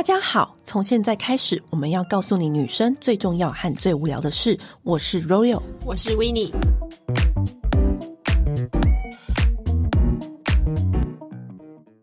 大家好，从现在开始，我们要告诉你女生最重要和最无聊的事。我是 Royal，我是 Winnie。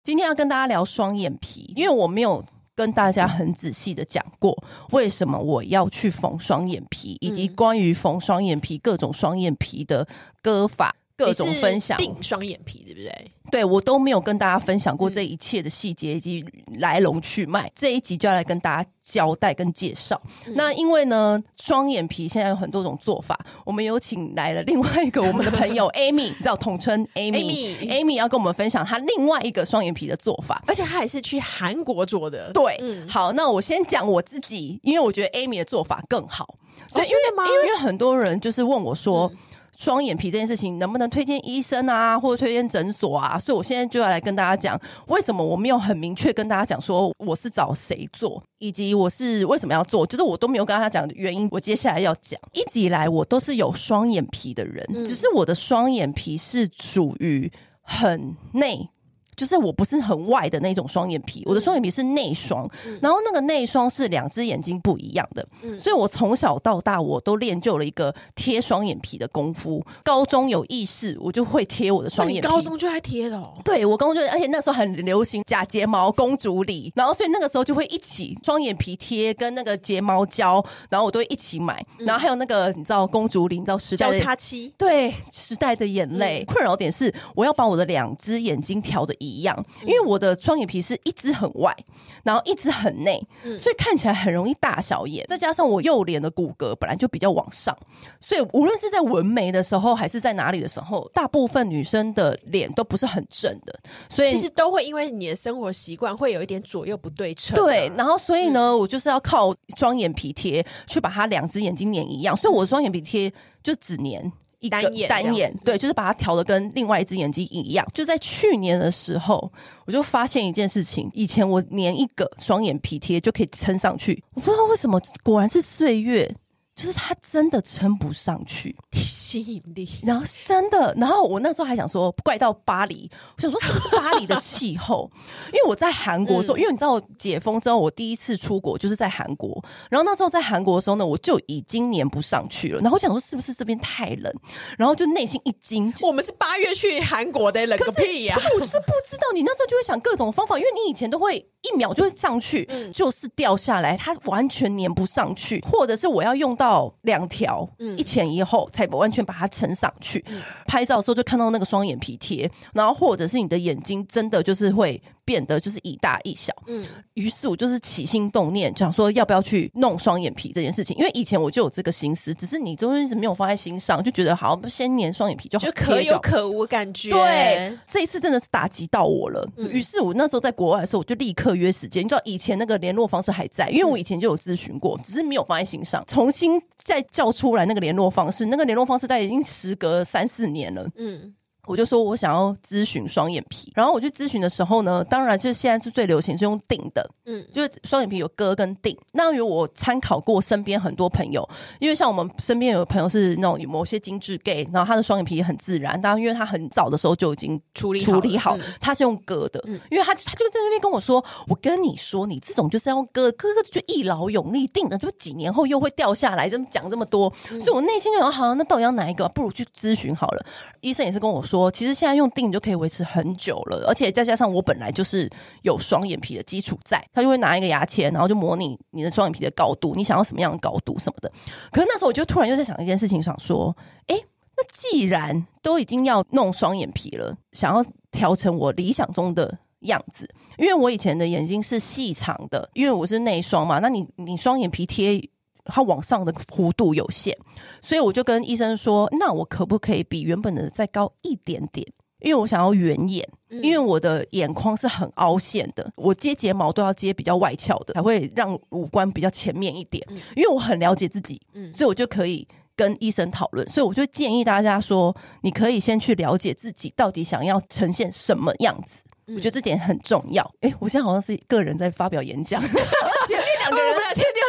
今天要跟大家聊双眼皮，因为我没有跟大家很仔细的讲过为什么我要去缝双眼皮，以及关于缝双眼皮各种双眼皮的割法。各种分享，定双眼皮对不对？对，我都没有跟大家分享过这一切的细节以及来龙去脉。嗯、这一集就要来跟大家交代跟介绍。嗯、那因为呢，双眼皮现在有很多种做法，我们有请来了另外一个我们的朋友 Amy，你知道统称 Amy，Amy Amy 要跟我们分享她另外一个双眼皮的做法，而且她还是去韩国做的。对，嗯、好，那我先讲我自己，因为我觉得 Amy 的做法更好，所以因为、哦、因为很多人就是问我说。嗯双眼皮这件事情能不能推荐医生啊，或者推荐诊所啊？所以我现在就要来跟大家讲，为什么我没有很明确跟大家讲说我是找谁做，以及我是为什么要做，就是我都没有跟他讲的原因。我接下来要讲，一直以来我都是有双眼皮的人，只是我的双眼皮是属于很内。就是我不是很外的那种双眼皮，我的双眼皮是内双，嗯、然后那个内双是两只眼睛不一样的，嗯、所以我从小到大我都练就了一个贴双眼皮的功夫。高中有意识，我就会贴我的双眼皮。高中就爱贴了？对，我高中就，而且那时候很流行假睫毛、公主礼，然后所以那个时候就会一起双眼皮贴跟那个睫毛胶，然后我都会一起买。然后还有那个你知道公主礼，你知道时代的交叉期，对，时代的眼泪。嗯、困扰点是我要把我的两只眼睛调的一。一样，因为我的双眼皮是一只很外，然后一只很内，嗯、所以看起来很容易大小眼。再加上我右脸的骨骼本来就比较往上，所以无论是在纹眉的时候，还是在哪里的时候，大部分女生的脸都不是很正的。所以其实都会因为你的生活习惯会有一点左右不对称、啊。对，然后所以呢，嗯、我就是要靠双眼皮贴去把它两只眼睛粘一样。所以我的双眼皮贴就只粘。一个单眼，单眼对，就是把它调的跟另外一只眼睛一样。就在去年的时候，我就发现一件事情：以前我粘一个双眼皮贴就可以撑上去，我不知道为什么，果然是岁月。就是他真的撑不上去 吸引力，然后真的，然后我那时候还想说怪到巴黎，我想说是不是巴黎的气候？因为我在韩国的时候，嗯、因为你知道解封之后，我第一次出国就是在韩国，然后那时候在韩国的时候呢，我就已经粘不上去了。然后我想说是不是这边太冷？然后就内心一惊，我们是八月去韩国的，冷个屁呀、啊！我就是不知道，你那时候就会想各种方法，因为你以前都会一秒就会上去，嗯、就是掉下来，它完全粘不上去，或者是我要用到。到两条，一前一后才完全把它撑上去。嗯、拍照的时候就看到那个双眼皮贴，然后或者是你的眼睛真的就是会。变得就是一大一小，嗯，于是我就是起心动念，想说要不要去弄双眼皮这件事情，因为以前我就有这个心思，只是你都一直没有放在心上，就觉得好像先粘双眼皮就好，就可有可无感觉。对，这一次真的是打击到我了。于、嗯、是我那时候在国外的时候，我就立刻约时间。你知道以前那个联络方式还在，因为我以前就有咨询过，只是没有放在心上，重新再叫出来那个联络方式，那个联络方式大概已经时隔三四年了。嗯。我就说我想要咨询双眼皮，然后我去咨询的时候呢，当然就是现在是最流行是用定的，嗯，就是双眼皮有割跟定。那因为我参考过身边很多朋友，因为像我们身边有朋友是那种有某些精致 gay，然后他的双眼皮也很自然，当然因为他很早的时候就已经处理处理好，嗯、他是用割的，嗯、因为他他就在那边跟我说，我跟你说，你这种就是要割，割割就一劳永逸，定的就几年后又会掉下来，这么讲这么多？嗯、所以我内心就想，好，那到底要哪一个？不如去咨询好了。医生也是跟我说。说其实现在用定就可以维持很久了，而且再加上我本来就是有双眼皮的基础在，他就会拿一个牙签，然后就模拟你的双眼皮的高度，你想要什么样的高度什么的。可是那时候我就突然又在想一件事情，想说，哎，那既然都已经要弄双眼皮了，想要调成我理想中的样子，因为我以前的眼睛是细长的，因为我是内双嘛，那你你双眼皮贴。它往上的弧度有限，所以我就跟医生说：“那我可不可以比原本的再高一点点？因为我想要圆眼，因为我的眼眶是很凹陷的，我接睫毛都要接比较外翘的，才会让五官比较前面一点。因为我很了解自己，所以我就可以跟医生讨论。所以我就建议大家说，你可以先去了解自己到底想要呈现什么样子。我觉得这点很重要。诶，我现在好像是个人在发表演讲，前面两个人来听听。”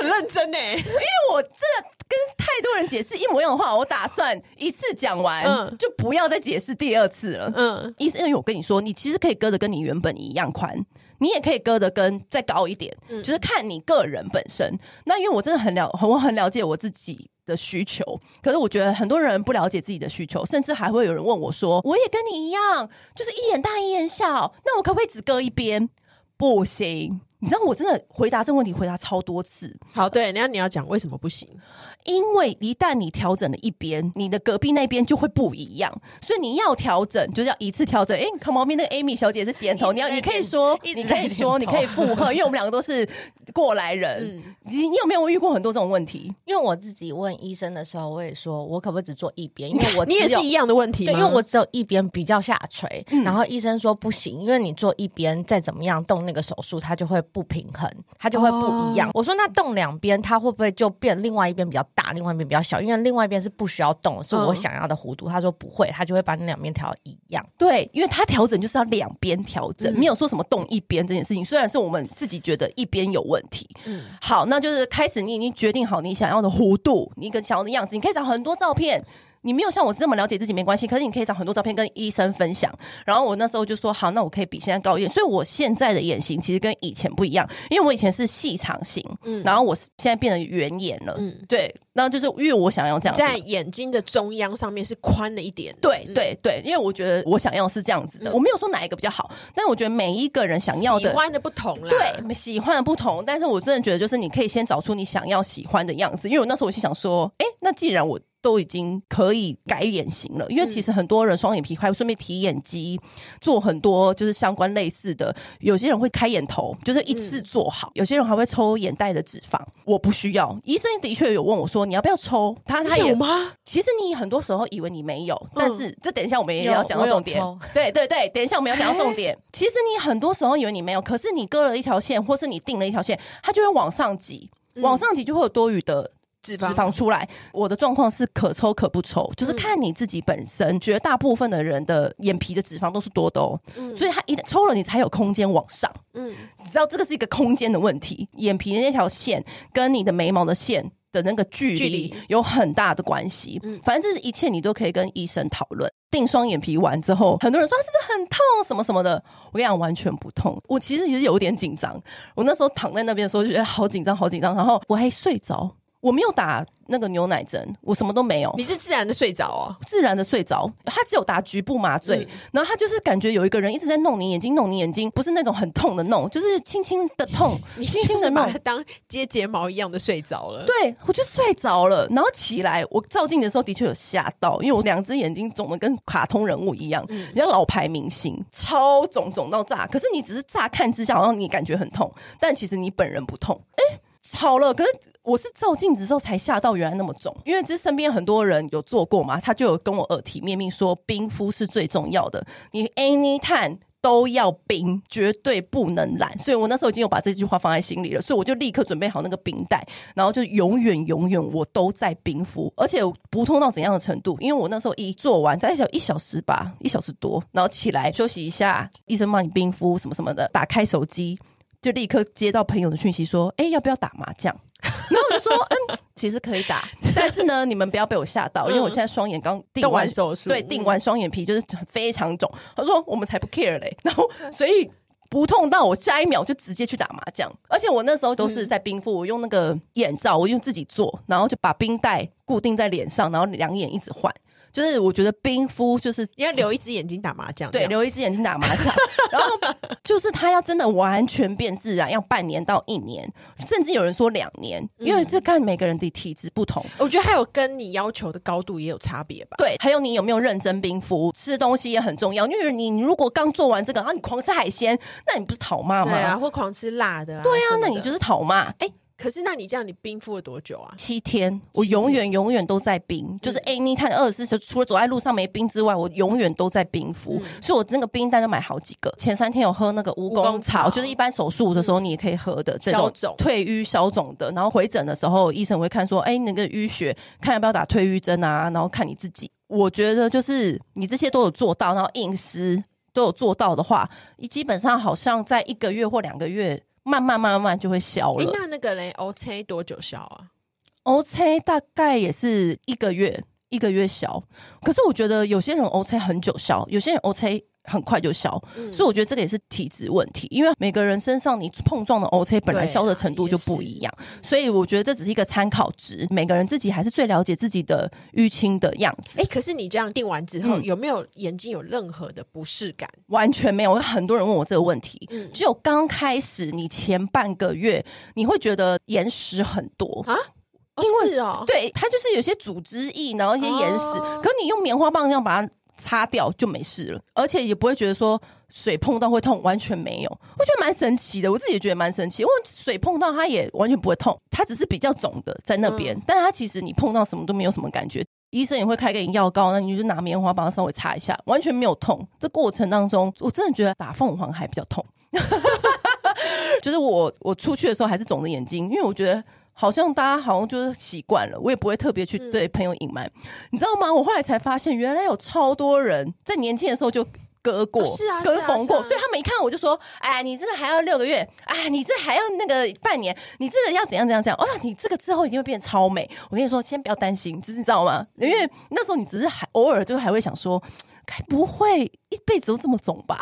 很认真呢，因为我真的跟太多人解释一模一样的话，我打算一次讲完，嗯、就不要再解释第二次了。嗯，医生，因为我跟你说，你其实可以割的跟你原本一样宽，你也可以割的跟再高一点，嗯、就是看你个人本身。那因为我真的很了，我很了解我自己的需求，可是我觉得很多人不了解自己的需求，甚至还会有人问我说：“我也跟你一样，就是一眼大一眼小，那我可不可以只割一边？”不行。你知道我真的回答这个问题回答超多次。好，对，那你要讲为什么不行？因为一旦你调整了一边，你的隔壁那边就会不一样，所以你要调整，就是要一次调整。哎，看旁边那个 Amy 小姐是点头，你要你可以说，你可以说，你可以附和，因为我们两个都是过来人。你你有没有遇过很多这种问题？因为我自己问医生的时候，我也说我可不可以只做一边？因为我 你也是一样的问题，对，因为我只有一边比较下垂，然后医生说不行，因为你做一边再怎么样动那个手术，它就会不平衡，它就会不一样。我说那动两边，它会不会就变另外一边比较大，另外一边比较小？因为另外一边是不需要动，是我想要的弧度。他说不会，他就会把你两边调一样。对，因为他调整就是要两边调整，没有说什么动一边这件事情。虽然是我们自己觉得一边有问题，嗯，好，那就是开始你已经决定好你想要的弧度，你一个想要的样子，你可以找很多照片。你没有像我这么了解自己没关系，可是你可以找很多照片跟医生分享。然后我那时候就说好，那我可以比现在高一点。所以我现在的眼型其实跟以前不一样，因为我以前是细长型，嗯，然后我现在变成圆眼了，嗯，对，那就是因为我想要这样子，在眼睛的中央上面是宽了一点，对对对，因为我觉得我想要是这样子的，嗯、我没有说哪一个比较好，但是我觉得每一个人想要的喜欢的不同啦，对，喜欢的不同，但是我真的觉得就是你可以先找出你想要喜欢的样子，因为我那时候我心想说，哎，那既然我。都已经可以改眼型了，因为其实很多人双眼皮还会顺便提眼肌，做很多就是相关类似的。有些人会开眼头，就是一次做好；有些人还会抽眼袋的脂肪。我不需要，医生的确有问我说你要不要抽，他他也有吗？其实你很多时候以为你没有，但是这等一下我们也要讲到重点。对对对，等一下我们要讲到重点。其实你很多时候以为你没有，可是你割了一条线，或是你定了一条线，它就会往上挤，往上挤就会有多余的。脂肪，脂肪出来，我的状况是可抽可不抽，就是看你自己本身。嗯、绝大部分的人的眼皮的脂肪都是多的哦，嗯、所以它一抽了，你才有空间往上。嗯，你知道这个是一个空间的问题，眼皮的那条线跟你的眉毛的线的那个距离有很大的关系。嗯，反正这是一切你都可以跟医生讨论。定双眼皮完之后，很多人说是不是很痛什么什么的？我跟你讲，完全不痛。我其实也是有点紧张，我那时候躺在那边的时候就觉得好紧张，好紧张，然后我还睡着。我没有打那个牛奶针，我什么都没有。你是自然的睡着哦，自然的睡着。他只有打局部麻醉，嗯、然后他就是感觉有一个人一直在弄你眼睛，弄你眼睛，不是那种很痛的弄，就是轻轻的痛，你 轻轻的弄，当接睫毛一样的睡着了。对，我就睡着了，然后起来，我照镜的时候的确有吓到，因为我两只眼睛肿的跟卡通人物一样，人家、嗯、老牌明星，超肿肿到炸。可是你只是乍看之下，好像你感觉很痛，但其实你本人不痛。哎。好了，可是我是照镜子之后才吓到，原来那么肿。因为其实身边很多人有做过嘛，他就有跟我耳提面命说，冰敷是最重要的，你 anytime 都要冰，绝对不能懒。所以我那时候已经有把这句话放在心里了，所以我就立刻准备好那个冰袋，然后就永远永远我都在冰敷，而且不痛到怎样的程度？因为我那时候一做完，大概小一小时吧，一小时多，然后起来休息一下，医生帮你冰敷什么什么的，打开手机。就立刻接到朋友的讯息说：“哎、欸，要不要打麻将？” 然后我就说：“嗯，其实可以打，但是呢，你们不要被我吓到，因为我现在双眼刚定完手术，对，定完双眼皮就是非常肿。”他说：“我们才不 care 嘞。”然后所以不痛到我下一秒就直接去打麻将，而且我那时候都是在冰敷，我用那个眼罩，我用自己做，然后就把冰袋固定在脸上，然后两眼一直换。就是我觉得冰敷就是你要留一只眼睛打麻将，对，留一只眼睛打麻将，然后就是他要真的完全变自然，要半年到一年，甚至有人说两年，因为这看每个人的体质不同。我觉得还有跟你要求的高度也有差别吧。对，还有你有没有认真冰敷，吃东西也很重要。因为你如果刚做完这个，然后你狂吃海鲜，那你不是讨骂吗？对啊，或狂吃辣的，对啊，那你就是讨骂。哎。可是，那你这样，你冰敷了多久啊？七天，我永远永远都在冰，嗯、就是 anytime 二十四小时，除了走在路上没冰之外，我永远都在冰敷。嗯、所以我那个冰袋都买好几个。前三天有喝那个蜈蚣草，就是一般手术的时候你也可以喝的，这种退瘀消肿的。然后回诊的时候，医生会看说，哎、欸，那个淤血，看要不要打退瘀针啊？然后看你自己。我觉得就是你这些都有做到，然后饮食都有做到的话，你基本上好像在一个月或两个月。慢慢慢慢就会消了。那那个嘞，OK 多久消啊？OK 大概也是一个月，一个月消。可是我觉得有些人 OK 很久消，有些人 OK。很快就消，嗯、所以我觉得这个也是体质问题，因为每个人身上你碰撞的 OK 本来消的程度就不一样，所以我觉得这只是一个参考值，每个人自己还是最了解自己的淤青的样子。哎、欸，可是你这样定完之后，嗯、有没有眼睛有任何的不适感？完全没有，很多人问我这个问题，嗯、只有刚开始你前半个月你会觉得眼屎很多。啊，因为是哦，对，它就是有些组织液，然后一些眼屎，哦、可你用棉花棒这样把它。擦掉就没事了，而且也不会觉得说水碰到会痛，完全没有。我觉得蛮神奇的，我自己也觉得蛮神奇。因为水碰到它也完全不会痛，它只是比较肿的在那边，嗯、但它其实你碰到什么都没有什么感觉。医生也会开给你药膏，那你就拿棉花帮它稍微擦一下，完全没有痛。这过程当中，我真的觉得打凤凰还比较痛。就是我我出去的时候还是肿着眼睛，因为我觉得。好像大家好像就是习惯了，我也不会特别去对朋友隐瞒，嗯、你知道吗？我后来才发现，原来有超多人在年轻的时候就割过，是啊，割缝过，啊啊、所以他们一看我就说：“哎，你这个还要六个月，哎，你这还要那个半年，你这个要怎样怎样怎样？哦，你这个之后一定会变超美。”我跟你说，先不要担心，只是你知道吗？因为那时候你只是还偶尔就还会想说。该不会一辈子都这么肿吧？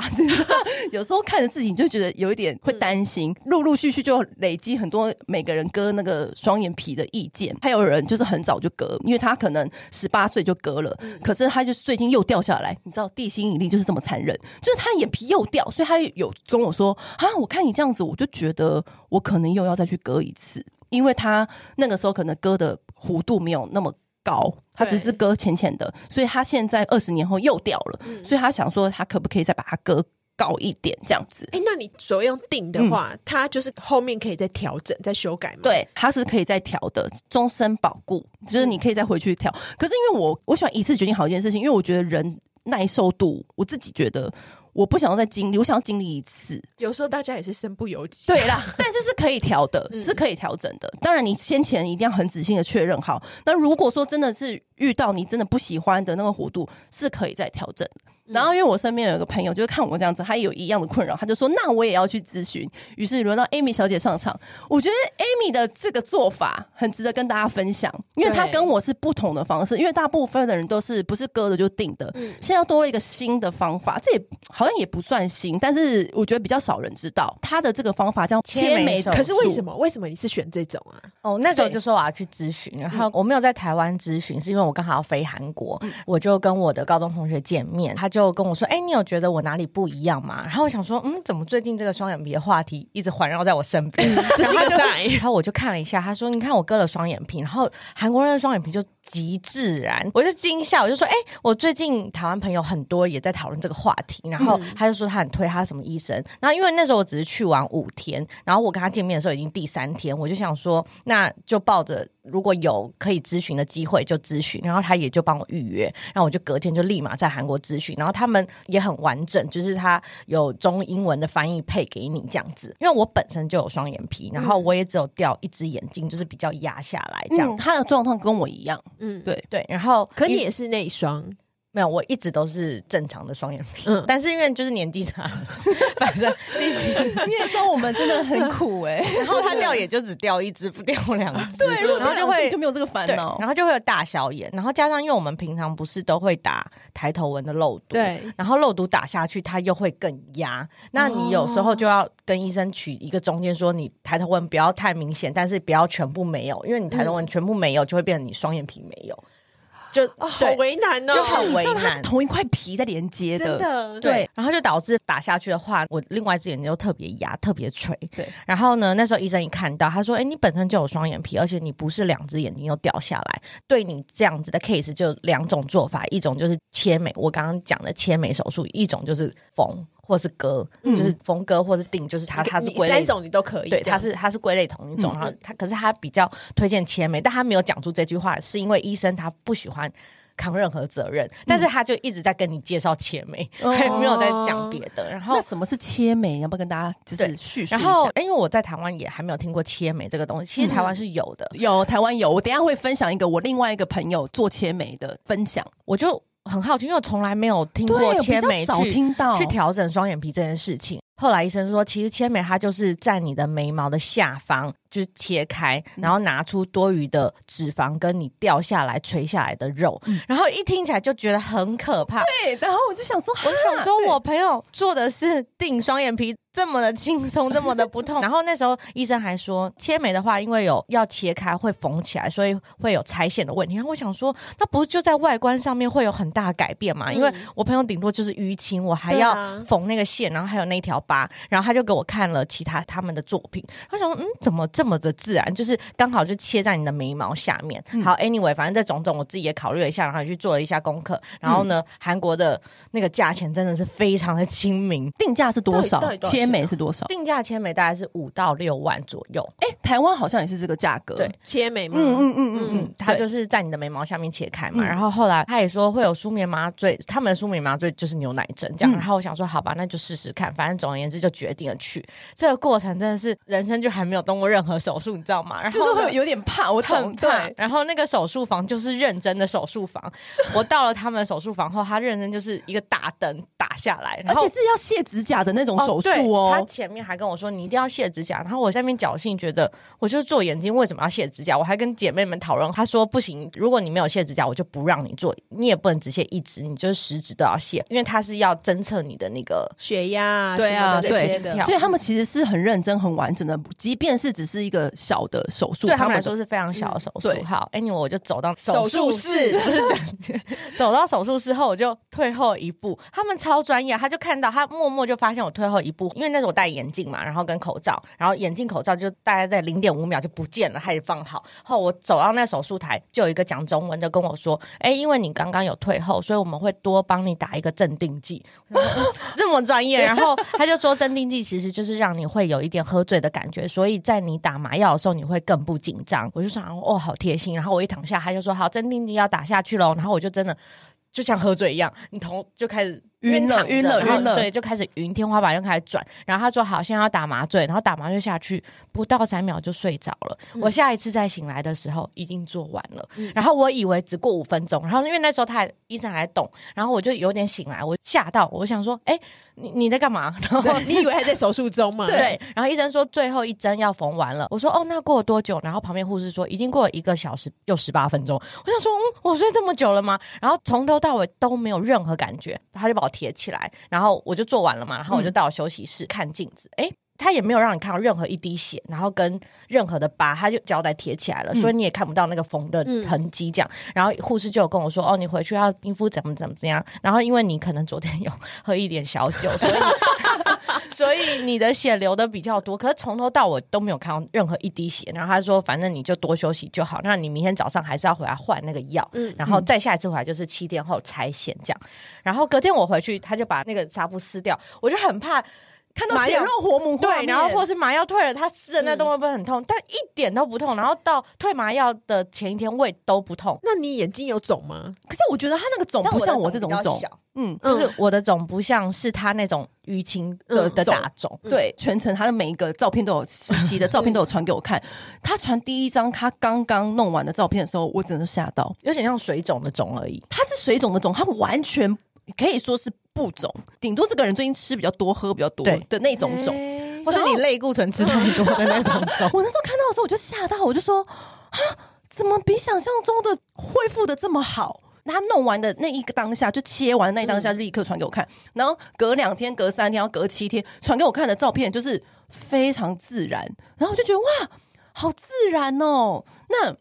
有时候看着自己，你就觉得有一点会担心。陆陆续续就累积很多每个人割那个双眼皮的意见，还有人就是很早就割，因为他可能十八岁就割了，可是他就最近又掉下来。你知道地心引力就是这么残忍，就是他眼皮又掉，所以他有跟我说啊，我看你这样子，我就觉得我可能又要再去割一次，因为他那个时候可能割的弧度没有那么。高，他只是割浅浅的，所以他现在二十年后又掉了，嗯、所以他想说他可不可以再把它割高一点这样子？哎、欸，那你所谓用定的话，嗯、它就是后面可以再调整、再修改吗？对，它是可以再调的，终身保固，就是你可以再回去调。嗯、可是因为我我喜欢一次决定好一件事情，因为我觉得人耐受度，我自己觉得。我不想要再经历，我想要经历一次。有时候大家也是身不由己，对啦，但是是可以调的，是可以调整的。当然，你先前一定要很仔细的确认好。那如果说真的是遇到你真的不喜欢的那个弧度，是可以再调整。然后，因为我身边有一个朋友，就是看我这样子，他也有一样的困扰，他就说：“那我也要去咨询。”于是轮到 Amy 小姐上场。我觉得 Amy 的这个做法很值得跟大家分享，因为她跟我是不同的方式。因为大部分的人都是不是割的就定的，嗯、现在要多了一个新的方法，这也好像也不算新，但是我觉得比较少人知道她的这个方法叫切眉手术。可是为什么？为什么你是选这种啊？哦，那时候就说我要去咨询，然后我没有在台湾咨询，是因为我刚好要飞韩国，嗯、我就跟我的高中同学见面，他就跟我说：“哎、欸，你。”有觉得我哪里不一样吗？然后我想说，嗯，怎么最近这个双眼皮的话题一直环绕在我身边？这是一个 sign。然后我就看了一下，他说：“你看我割了双眼皮，然后韩国人的双眼皮就极自然。”我就惊吓，我就说：“哎、欸，我最近台湾朋友很多也在讨论这个话题。”然后他就说他很推他什么医生。然后因为那时候我只是去玩五天，然后我跟他见面的时候已经第三天，我就想说，那就抱着。如果有可以咨询的机会就咨询，然后他也就帮我预约，然后我就隔天就立马在韩国咨询，然后他们也很完整，就是他有中英文的翻译配给你这样子。因为我本身就有双眼皮，然后我也只有掉一只眼睛，就是比较压下来这样。嗯，他的状况跟我一样，嗯，对对。然后可你也是那一双。没有，我一直都是正常的双眼皮，嗯、但是因为就是年纪大，反正你 你也说我们真的很苦哎、欸，然后它掉也就只掉一只，不掉两只，对，然后就会就没有这个烦恼，然后就会有大小眼，然后加上因为我们平常不是都会打抬头纹的漏毒，对，然后漏毒打下去它又会更压，那你有时候就要跟医生取一个中间，说你抬头纹不要太明显，但是不要全部没有，因为你抬头纹全部没有，就会变成你双眼皮没有。就、哦、好为难哦，就很为难。是同一块皮在连接的，真的对。然后就导致打下去的话，我另外一只眼睛就特别压，特别垂。对。然后呢，那时候医生一看到，他说：“哎，你本身就有双眼皮，而且你不是两只眼睛又掉下来，对你这样子的 case 就两种做法，一种就是切眉，我刚刚讲的切眉手术；一种就是缝。”或是割，嗯、就是缝割，或是定，就是它，它是归类三种你都可以。对，它是它是归类同一种。嗯、然后它，可是他比较推荐切眉，但他没有讲出这句话，是因为医生他不喜欢扛任何责任，嗯、但是他就一直在跟你介绍切眉，还、哦、没有在讲别的。然后那什么是切眉？要不要跟大家就是叙述一下？然后，因为我在台湾也还没有听过切眉这个东西，其实台湾是有的，嗯、有台湾有。我等一下会分享一个我另外一个朋友做切眉的分享，我就。很好奇，因为我从来没有听过切眉去去调整双眼皮这件事情。后来医生说，其实切眉它就是在你的眉毛的下方。就是切开，然后拿出多余的脂肪跟你掉下来垂下来的肉，嗯、然后一听起来就觉得很可怕。对，然后我就想说，我想说我朋友做的是定双眼皮，这么的轻松，这么的不痛。然后那时候医生还说，切眉的话，因为有要切开会缝起来，所以会有拆线的问题。然后我想说，那不就在外观上面会有很大的改变嘛？嗯、因为我朋友顶多就是淤青，我还要缝那个线，然后还有那条疤。然后他就给我看了其他他们的作品，他想说，嗯，怎么这么的自然？就是刚好就切在你的眉毛下面。嗯、好，anyway，反正这种种我自己也考虑了一下，然后也去做了一下功课。然后呢，嗯、韩国的那个价钱真的是非常的亲民，定价是多少？切眉是多少？定价切眉大概是五到六万左右。哎、欸，台湾好像也是这个价格。对，切眉嘛，嗯嗯嗯嗯嗯，它就是在你的眉毛下面切开嘛。嗯、然后后来他也说会有舒眠麻醉，他们的舒眠麻醉就是牛奶针这样。嗯、然后我想说，好吧，那就试试看。反正总而言之，就决定了去。这个过程真的是人生就还没有动过任何手术，你知道吗？然后就是会有点怕，我很怕。对，然后那个手术房就是认真的手术房。我到了他们的手术房后，他认真就是一个大灯打下来，然后而且是要卸指甲的那种手术哦。哦他前面还跟我说，你一定要卸指甲。然后我下面侥幸觉得，我就是做眼睛，为什么要卸指甲？我还跟姐妹们讨论，他说不行，如果你没有卸指甲，我就不让你做。你也不能只卸一只，你就是十指都要卸，因为他是要侦测你的那个血压。对啊，对，所以他们其实是很认真、很完整的，即便是只是一个小的手术，对他们来说是非常小的手术。嗯、好，anyway，我就走到手术室，不是这样，走到手术室后，我就退后一步。他们超专业，他就看到，他默默就发现我退后一步，因为那时候我戴眼镜嘛，然后跟口罩，然后眼镜口罩就大概在零点五秒就不见了，他也放好。后我走到那手术台，就有一个讲中文的跟我说：“哎、欸，因为你刚刚有退后，所以我们会多帮你打一个镇定剂。”这么专业，然后他就说镇定剂其实就是让你会有一点喝醉的感觉，所以在你打麻药的时候你会更不紧张。我就想，哦，好贴心。然后我一躺下，他就说：“好，镇定剂要打下去喽。”然后我就真的。就像喝醉一样，你头就开始晕了，晕了，晕了，对，就开始晕，天花板就开始转。然后他说：“好，现在要打麻醉。”然后打麻醉下去，不到三秒就睡着了。嗯、我下一次再醒来的时候，已经做完了。嗯、然后我以为只过五分钟，然后因为那时候他还医生还在动，然后我就有点醒来，我吓到，我想说：“哎、欸。”你你在干嘛？然后你以为还在手术中吗？对。然后医生说最后一针要缝完了。我说哦，那过了多久？然后旁边护士说已经过了一个小时又十八分钟。我想说嗯，我睡这么久了吗？然后从头到尾都没有任何感觉，他就把我贴起来，然后我就做完了嘛。然后我就到休息室看镜子，哎、嗯。他也没有让你看到任何一滴血，然后跟任何的疤，他就胶带贴起来了，嗯、所以你也看不到那个缝的痕迹。这样，嗯、然后护士就有跟我说：“哦，你回去要冰敷怎么怎么怎样。”然后因为你可能昨天有 喝一点小酒，所以所以你的血流的比较多。可是从头到尾都没有看到任何一滴血。然后他说：“反正你就多休息就好。那你明天早上还是要回来换那个药，嗯、然后再下一次回来就是七天后拆线这样。然后隔天我回去，他就把那个纱布撕掉，我就很怕。”看到血肉活母，对，然后或是麻药退了，他撕的那动会不会很痛？嗯、但一点都不痛。然后到退麻药的前一天，胃都不痛。那你眼睛有肿吗？可是我觉得他那个肿不像我这种肿，嗯，就是我的肿不像是他那种淤青的的大肿。嗯、对，全程他的每一个照片都有实期的照片都有传给我看。他传第一张他刚刚弄完的照片的时候，我真的吓到，有点像水肿的肿而已。他是水肿的肿，他完全可以说是。不肿，顶多这个人最近吃比较多，喝比较多的那种肿，欸、或是你类固醇吃太多的那种肿。我那时候看到的时候，我就吓到，我就说啊，怎么比想象中的恢复的这么好？他弄完的那一个当下，就切完那一当下，立刻传给我看，嗯、然后隔两天、隔三天、要隔七天传给我看的照片，就是非常自然。然后我就觉得哇，好自然哦。那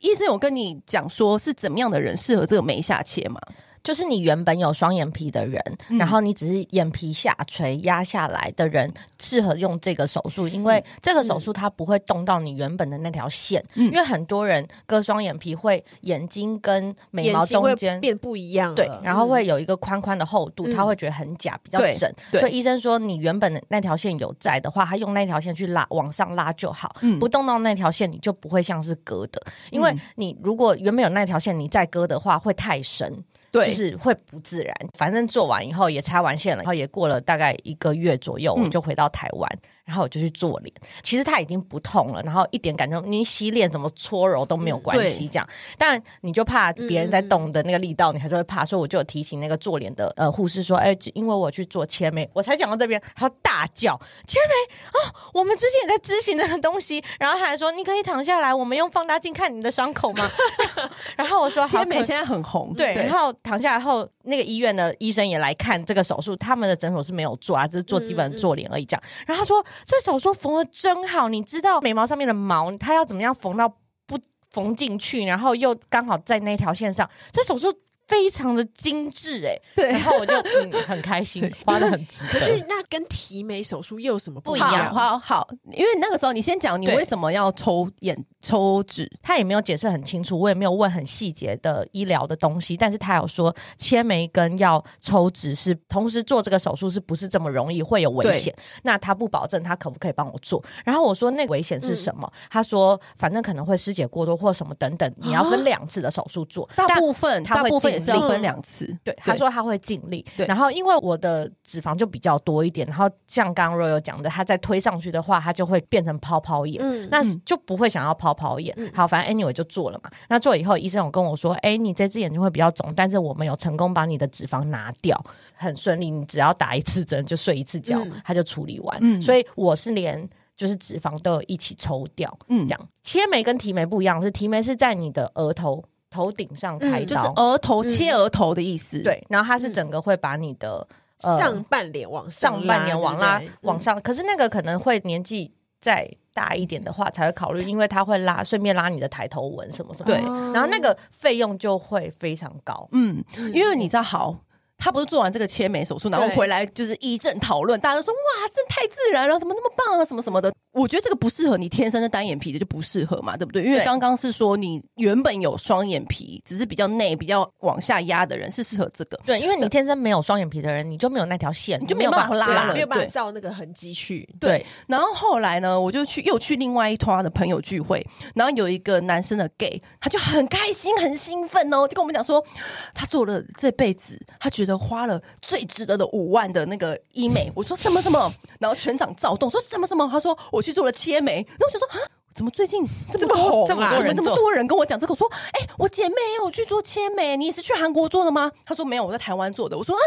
医生有跟你讲说是怎么样的人适合这个眉下切吗？就是你原本有双眼皮的人，嗯、然后你只是眼皮下垂压下来的人，适合用这个手术，因为这个手术它不会动到你原本的那条线。嗯、因为很多人割双眼皮会眼睛跟眉毛中间变不一样，对，然后会有一个宽宽的厚度，嗯、他会觉得很假，比较整。所以医生说，你原本的那条线有在的话，他用那条线去拉往上拉就好，嗯、不动到那条线，你就不会像是割的。因为你如果原本有那条线，你再割的话会太深。对，就是会不自然。反正做完以后也拆完线了，然后也过了大概一个月左右，我就回到台湾。嗯、然后我就去做脸，其实它已经不痛了，然后一点感觉，你洗脸怎么搓揉都没有关系，这样。但你就怕别人在动的那个力道，你还是会怕，所以我就有提醒那个做脸的呃护士说，哎，因为我去做切眉，我才讲到这边，他大叫切眉哦，我们最近也在咨询那个东西，然后他还说你可以躺下来，我们用放大镜看你的伤口吗？然后我说切眉现在很红，对，然后躺下来后，那个医院的医生也来看这个手术，他们的诊所是没有做啊，只是做基本做脸而已这样。然后他说。这手术缝的真好，你知道眉毛上面的毛，它要怎么样缝到不缝进去，然后又刚好在那条线上，这手术。非常的精致哎，对，然后我就嗯很开心，花的很值。可是那跟提眉手术又有什么不一样？好好，因为那个时候你先讲你为什么要抽眼抽脂，他也没有解释很清楚，我也没有问很细节的医疗的东西，但是他有说切眉跟要抽脂是同时做这个手术是不是这么容易会有危险？那他不保证他可不可以帮我做。然后我说那危险是什么？嗯、他说反正可能会失血过多或什么等等，你要分两次的手术做，大部分他会也是要分两次，嗯，对，他说他会尽力。对，然后因为我的脂肪就比较多一点，然后像刚刚 Royal 讲的，他再推上去的话，他就会变成泡泡眼，嗯，那就不会想要泡泡眼。嗯、好，反正 anyway 就做了嘛。那做了以后，医生有跟我说，哎，你这只眼睛会比较肿，但是我们有成功把你的脂肪拿掉，很顺利。你只要打一次针就睡一次觉，嗯、他就处理完。嗯，所以我是连就是脂肪都有一起抽掉。嗯，这样切眉跟提眉不一样，是提眉是在你的额头。头顶上开刀，嗯，就是额头切额头的意思。对，然后它是整个会把你的、嗯呃、上半脸往上，上半脸往拉往上。可是那个可能会年纪再大一点的话才会考虑，因为它会拉，顺便拉你的抬头纹什么什么。对，然后那个费用就会非常高。嗯，因为你知道好。他不是做完这个切眉手术，然后回来就是一阵讨论，大家都说哇，这太自然了，怎么那么棒啊，什么什么的。我觉得这个不适合你天生的单眼皮的就不适合嘛，对不对？因为刚刚是说你原本有双眼皮，只是比较内、比较往下压的人是适合这个。对，因为你天生没有双眼皮的人，你就没有那条线，你就没有办法拉了，没有办法照那个痕迹去。对。然后后来呢，我就去又去另外一团的朋友聚会，然后有一个男生的 gay，他就很开心、很兴奋哦，就跟我们讲说，他做了这辈子，他觉得花了。最值得的五万的那个医美，我说什么什么，然后全场躁动，说什么什么，他说我去做了切眉，那我就说啊，怎么最近这么红，这么多人，这么多人跟我讲这个，我说哎、欸，我姐妹也有去做切眉，你是去韩国做的吗？她说没有，我在台湾做的。我说啊，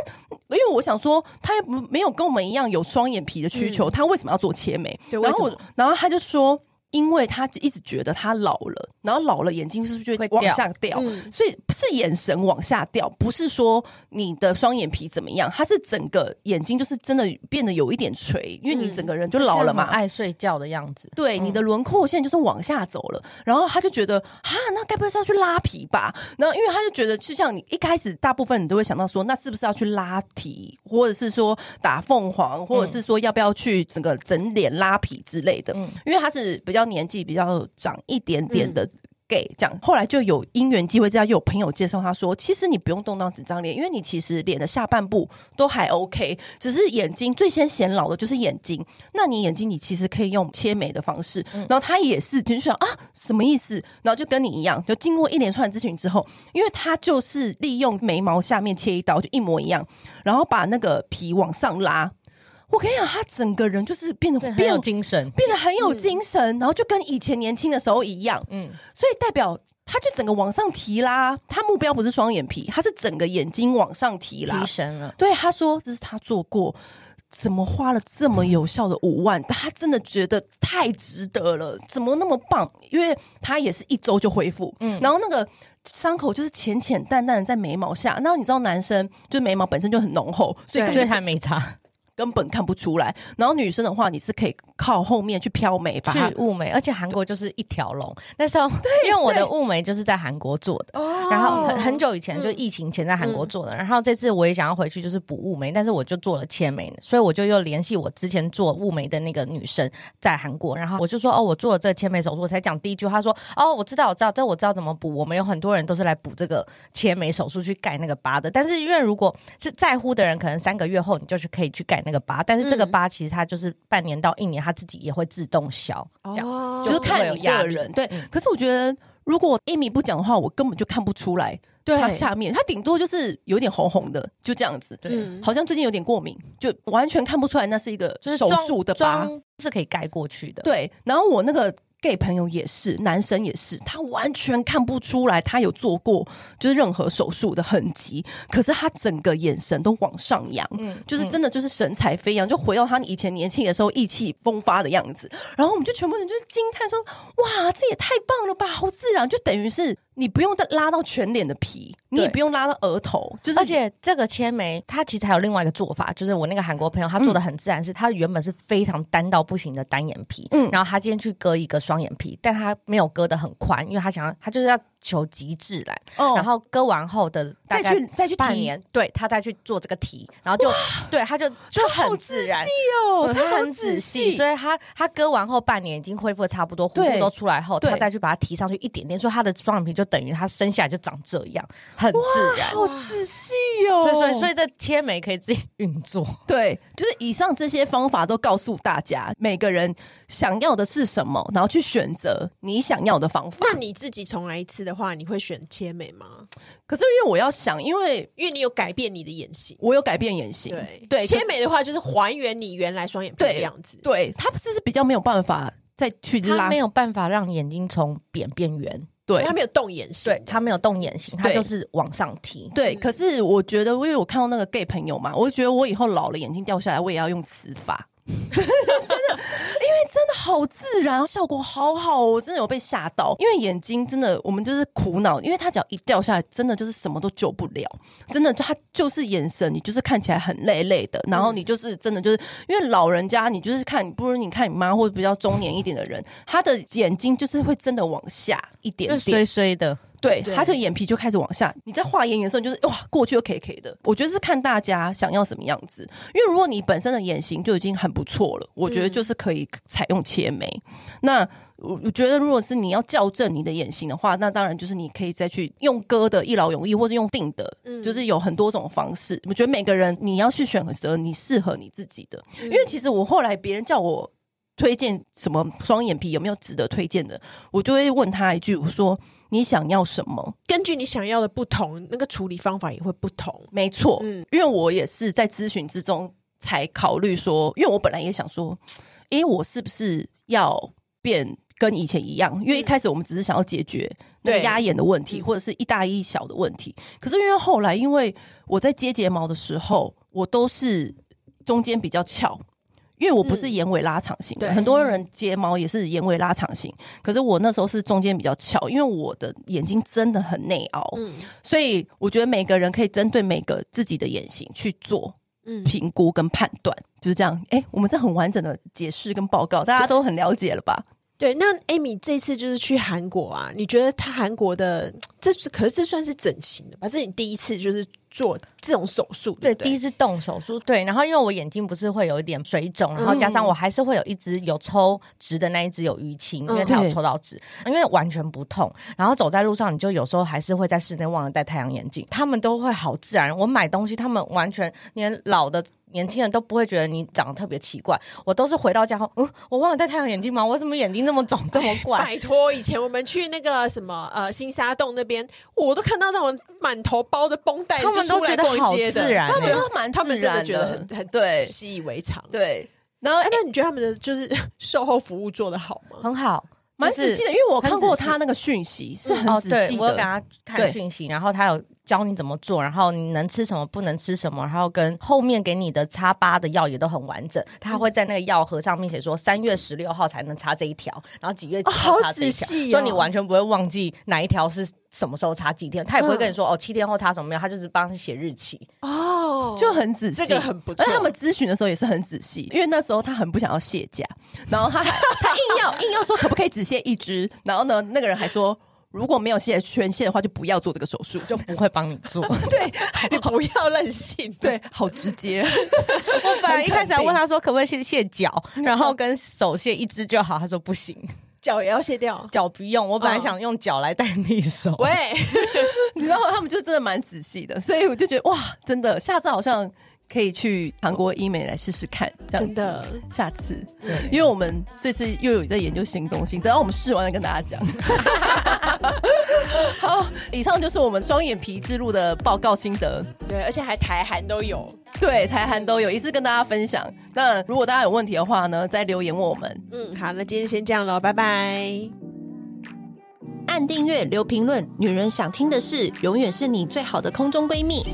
因为我想说她也没有跟我们一样有双眼皮的需求，嗯、他为什么要做切眉？然后我，然后她就说。因为他一直觉得他老了，然后老了眼睛是不是就会往下掉？掉嗯、所以不是眼神往下掉，不是说你的双眼皮怎么样，他是整个眼睛就是真的变得有一点垂，因为你整个人就老了嘛，爱睡觉的样子。对，你的轮廓线就是往下走了，然后他就觉得哈，那该不会是要去拉皮吧？然后因为他就觉得，是像你一开始大部分你都会想到说，那是不是要去拉皮，或者是说打凤凰，或者是说要不要去整个整脸拉皮之类的？嗯，因为他是比较。年纪比较长一点点的 gay，这样后来就有因缘机会之下，又有朋友介绍他说，其实你不用动到整张脸，因为你其实脸的下半部都还 OK，只是眼睛最先显老的就是眼睛。那你眼睛你其实可以用切眉的方式，然后他也是就想啊什么意思？然后就跟你一样，就经过一连串咨询之后，因为他就是利用眉毛下面切一刀，就一模一样，然后把那个皮往上拉。我跟你讲，他整个人就是变得变有精神，变得很有精神，嗯、然后就跟以前年轻的时候一样。嗯，所以代表他就整个往上提啦。他目标不是双眼皮，他是整个眼睛往上提啦，提神了。对，他说这是他做过，怎么花了这么有效的五万？他真的觉得太值得了，怎么那么棒？因为他也是一周就恢复。嗯，然后那个伤口就是浅浅淡淡的在眉毛下。然后你知道，男生就眉毛本身就很浓厚，所以感觉还没差。根本看不出来。然后女生的话，你是可以靠后面去飘眉吧，去雾眉，而且韩国就是一条龙。那时候，因为我的雾眉就是在韩国做的，然后很很久以前就疫情前在韩国做的。然后这次我也想要回去，就是补雾眉，但是我就做了切眉，所以我就又联系我之前做雾眉的那个女生在韩国，然后我就说哦，我做了这个切眉手术，我才讲第一句，她说哦，我知道，我知道，这我知道怎么补。我们有很多人都是来补这个切眉手术去盖那个疤的，但是因为如果是在乎的人，可能三个月后你就是可以去盖那个疤，但是这个疤其实它就是半年到一年，它自己也会自动消，这样就是看你个人。对，可是我觉得如果 Amy 不讲的话，我根本就看不出来。对它下面，它顶多就是有点红红的，就这样子。对嗯好像最近有点过敏，就完全看不出来那是一个手就是妆术的疤。妆是可以盖过去的。对，然后我那个 gay 朋友也是，男生也是，他完全看不出来他有做过就是任何手术的痕迹，可是他整个眼神都往上扬，嗯就是真的就是神采飞扬，就回到他以前年轻的时候意气风发的样子。然后我们就全部人就是惊叹说：“哇，这也太棒了吧，好自然！”就等于是你不用再拉到全脸的皮，你也不用拉到额头，就是而且这个切眉，它其实还有另外一个做法，就是我那个韩国朋友他做的很自然，是他原本是非常单到不行的单眼皮，嗯。然后他今天去割一个双眼皮，但他没有割的很宽，因为他想要他就是要求极致来，哦然后割完后的大概再去再去提半年，对他再去做这个题，然后就对他就就很自然。哦嗯，他很仔细，所以他他割完后半年已经恢复的差不多，弧对度都出来后，他再去把它提上去一点点，所以他的双眼皮就等于他生下来就长这样，很自然。好仔细哦。所以所以所以这贴眉可以自己运作，对，就是以上这些方法都告诉大家，每个人想要的是什么，然后去选择你想要的方法。那你自己重来一次的话，你会选切眉吗？可是因为我要想，因为因为你有改变你的眼型。我有改变眼型，对对，切可是眉的话就是还原你原来双眼皮的样子。对，他是是比较没有办法再去拉他没，有办法让眼睛从扁变圆，对他没有动眼型，对他没有动眼型，他就是往上提。对。可是我觉得，因为我看到那个 gay 朋友嘛，我就觉得我以后老了眼睛掉下来，我也要用瓷发。真的，因为真的好自然，效果好好哦，我真的有被吓到。因为眼睛真的，我们就是苦恼，因为它只要一掉下来，真的就是什么都救不了。真的，它就是眼神，你就是看起来很累累的，然后你就是真的就是因为老人家，你就是看，不如你看你妈或者比较中年一点的人，他的眼睛就是会真的往下一点点，就衰衰的，对，对他的眼皮就开始往下。你在画眼影的时候，就是哇，过去又 K K 的。我觉得是看大家想要什么样子，因为如果你本身的眼型就已经很不错了，我觉得就是可以采用切眉。那我我觉得，如果是你要校正你的眼型的话，那当然就是你可以再去用割的一劳永逸，或者用定的，就是有很多种方式。我觉得每个人你要去选择你适合你自己的，因为其实我后来别人叫我。推荐什么双眼皮有没有值得推荐的？我就会问他一句，我说你想要什么？根据你想要的不同，那个处理方法也会不同。没错，嗯因为我也是在咨询之中才考虑说，因为我本来也想说，诶，我是不是要变跟以前一样？因为一开始我们只是想要解决那压眼的问题，嗯或者是一大一小的问题。可是因为后来，因为我在接睫毛的时候，我都是中间比较翘。因为我不是眼尾拉长型的，对很多人睫毛也是眼尾拉长型，可是我那时候是中间比较翘，因为我的眼睛真的很内凹，嗯所以我觉得每个人可以针对每个自己的眼型去做嗯，评估跟判断，就是这样。哎，我们这很完整的解释跟报告，大家都很了解了吧？对。那 Amy 这次就是去韩国啊，你觉得他韩国的这可是这算是整形的吧？这是你第一次就是做这种手术，对，对，第一次动手术，对，然后因为我眼睛不是会有一点水肿，然后加上我还是会有一只有抽脂的那一只有淤青，因为它有抽到脂，因为完全不痛，然后走在路上你就有时候还是会在室内忘了戴太阳眼镜，他们都会好自然。我买东西，他们完全连老的。年轻人都不会觉得你长得特别奇怪，我都是回到家后，嗯，我忘了戴太阳眼镜吗？我怎么眼睛那么肿这么 怪？拜托，以前我们去那个什么呃新沙洞那边，我都看到那种满头包的绷带，他们都觉得好自然他欸们都蛮他们真的觉自然的得很很对习以为常。对。然后哎，那你觉得他们的就是售后服务做得好吗？很好，蛮仔细的，因为我看过他那个讯息是很哦，仔对细的。我有给他看对讯息，然后他有教你怎么做，然后你能吃什么，不能吃什么，然后跟后面给你的擦疤的药也都很完整。他会在那个药盒上面写说三月十六号才能擦这一条，然后几月几号哦好擦这一条，仔细哦。所以你完全不会忘记哪一条是什么时候擦几天。他也不会跟你说、哦七天后擦什么药，他就是帮你写日期。哦。就很仔细，这个很不错。而且他们咨询的时候也是很仔细，因为那时候他很不想要卸甲，然后他他硬要硬要说可不可以只卸一支，然后呢，那个人还说如果没有卸全卸的话，就不要做这个手术，就不会帮你做。对你不要任性。对，好直接。我本来一开始还问他说可不可以卸卸脚，然后跟手卸一只就好，他说不行，脚也要卸掉。脚不用。我本来想用脚来代替手。喂，你知道他们就真的蛮仔细的，所以我就觉得哇，真的，下次好像可以去韩国医美来试试看，这样子真的，下次，因为我们这次又有在研究新东西，等到我们试完了跟大家讲。好，以上就是我们双眼皮之路的报告心得，对，而且还台韩都有，对，台韩都有一次跟大家分享。那如果大家有问题的话呢，再留言问我们。嗯，好，那今天先这样喽，拜拜。按订阅，留评论，女人想听的事，永远是你最好的空中闺蜜。